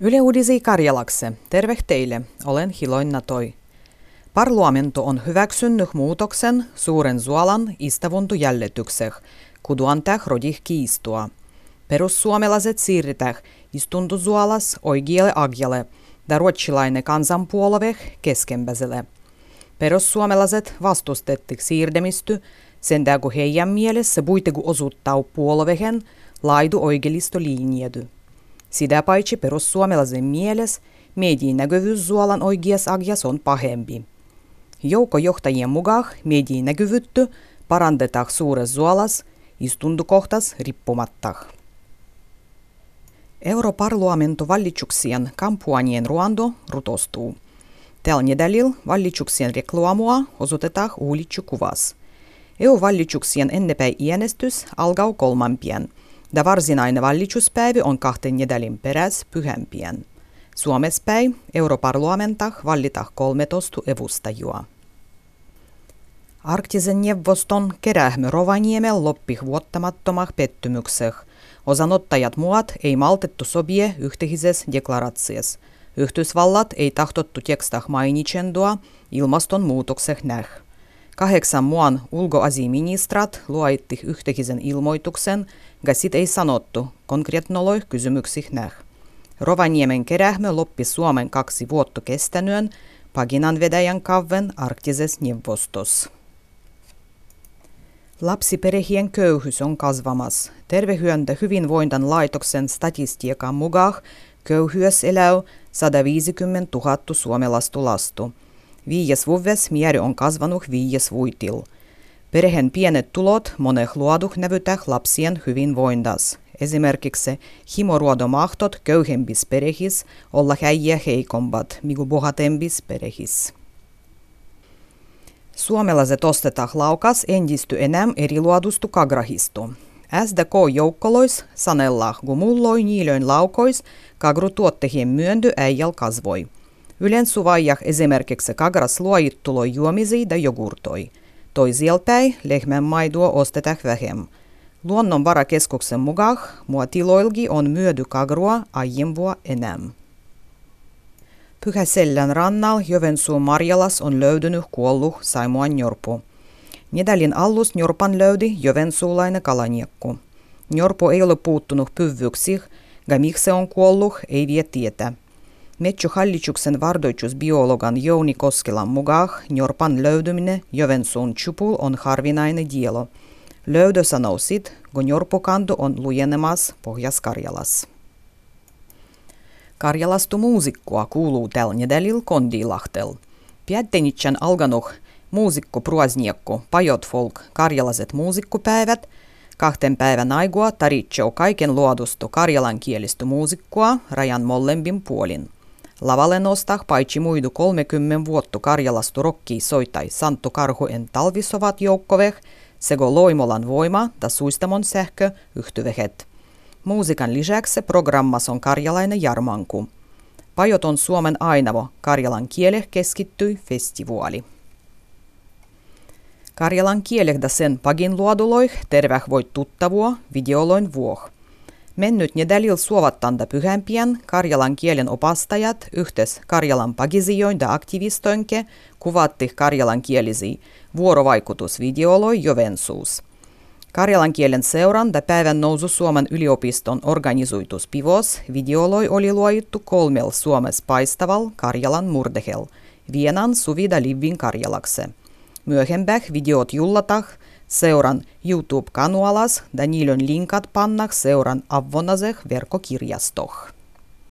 Yle Uudisi Karjalakse. Terve teille. Olen Hiloinna Toi. Parlamento on hyväksynyt muutoksen suuren suolan istavuntojälletykseh, kuduantah rodih kiistua. Perussuomelaiset siirretään istuntosuolas oikealle agjalle, ja ruotsilainen kansanpuolue keskenpäiselle. Perussuomelaiset vastustettiin siirdemisty, sen kun heidän mielessä puitegu osuuttaa puolueen laidu oikelisto linjedu. Sitä paitsi perussuomalaisen mielessä median näkyvyys Zuolan oikeas agjas on pahempi. Joukkojohtajien mukaan median näkyvyyttä parandetaan suuressa Zuolas istuntokohtas riippumatta. Europarlamentu valitsuksien kampuanien ruando rutostuu. Tällä nedälillä valitsuksien reklaamua osoitetaan uulitsu kuvas. EU-valitsuksien ennepäin äänestys alkaa kolmampien – Da varsinainen valitsuspäivä on kahten nedälin peräs pyhämpien. Suomespäin europarlamentah vallita 13 evustajua. Arktisen neuvoston kerähmö Rovaniemel loppi vuottamattomah pettymykseh. Osanottajat muat ei maltettu sobie yhteisessä deklaratsias. Yhdysvallat ei tahtottu tekstah mainitsendua ilmastonmuutokseh näh. Kahdeksan muan ulkoasiaministrat luoitti yhteisen ilmoituksen, ja sit ei sanottu konkreetnoloi kysymyksih näh. Rovaniemen kerähmö loppi Suomen kaksi vuotta kestänyen paginan vedäjän kavven arktises neuvostos. Lapsiperhien köyhyys on kasvamas. Tervehyöntä hyvinvointan laitoksen statistiikan mukaan köyhyys elää 150 000 suomalaista lastu. Viies vuves mieri on kasvanut viies vuitil. Perheen pienet tulot moneh luoduh nävytäh lapsien hyvinvoindas. Esimerkiksi himoruodomahtot köyhempis perehis olla häijä heikombat, migu bohatempis perehis. Suomalaiset ostetaan laukas endisty enää eriluodustu kagrahistu. SDK joukkolois sanellah gumulloi niilöin laukois kagru tuottehien myöndy äijäl kasvoi. Ylen suvaijah esimerkiksi kagras luojittuloi juomisi ja jogurtoi. Toisilpäin lehmän maidua ostetaan vähemmän. Luonnonvarakeskuksen mukaan muotiloilgi on myödy kagrua aiempua enemmän. Pyhäsellän rannal Jovensuun Marjalas on löydynyt kuollut Saimuan Njorpu. Nedälin allus Njorpan löydi jovensuulainen kalaniekku. Njorpo ei ole puuttunut pyvyksi, ja miksi se on kuollut, ei vie tietää. Metsähallituksen vardoitusbiologan Jouni Koskelan mukaan Njorpan löydyminen Jovensuun chupul on harvinainen dielo. Löydö sanoo sit, kun Njorpokanto on lujenemas Pohjas-Karjalas. Karjalastu muusikkoa kuuluu tällä nedälil Kondilahtel. Piättenitsän alganuh muusikko pruasniekko Pajot Folk karjalaset muusikkopäivät kahten päivän aigua taritsee kaiken luodustu karjalankielistä muusikkoa rajan mollembin puolin. Lavalle nostaa paitsi muidu 30 vuotta Karjalastu rokki soitai Santtu Karhuen talvisovat joukkoveh, sego Loimolan voima ja Suistamon sähkö yhtyvehet. Muusikan lisäksi programmas on karjalainen jarmanku. Pajot on Suomen ainavo karjalan kiele keskittyi festivaali. Karjalan kielehda sen pagin luoduloi terväh voit tuttavua videoloin vuoh. Mennyt nedälil suovattanda pyhämpien karjalan kielen opastajat yhtes Karjalan pagisioinda aktivistoinke kuvatti karjalan kielisi vuorovaikutusvideoloi Jovensuus. Karjalan kielen seuranta päivän nousu Suomen yliopiston organisoitus pivos videoloi oli luojuttu kolmel Suomessa paistaval Karjalan murdehel, vienan suvida livin Karjalakse. Myöhempäh videot jullatah seuran YouTube-kanualas ja niilön linkat pannah seuran avvonaseh verkkokirjastoh.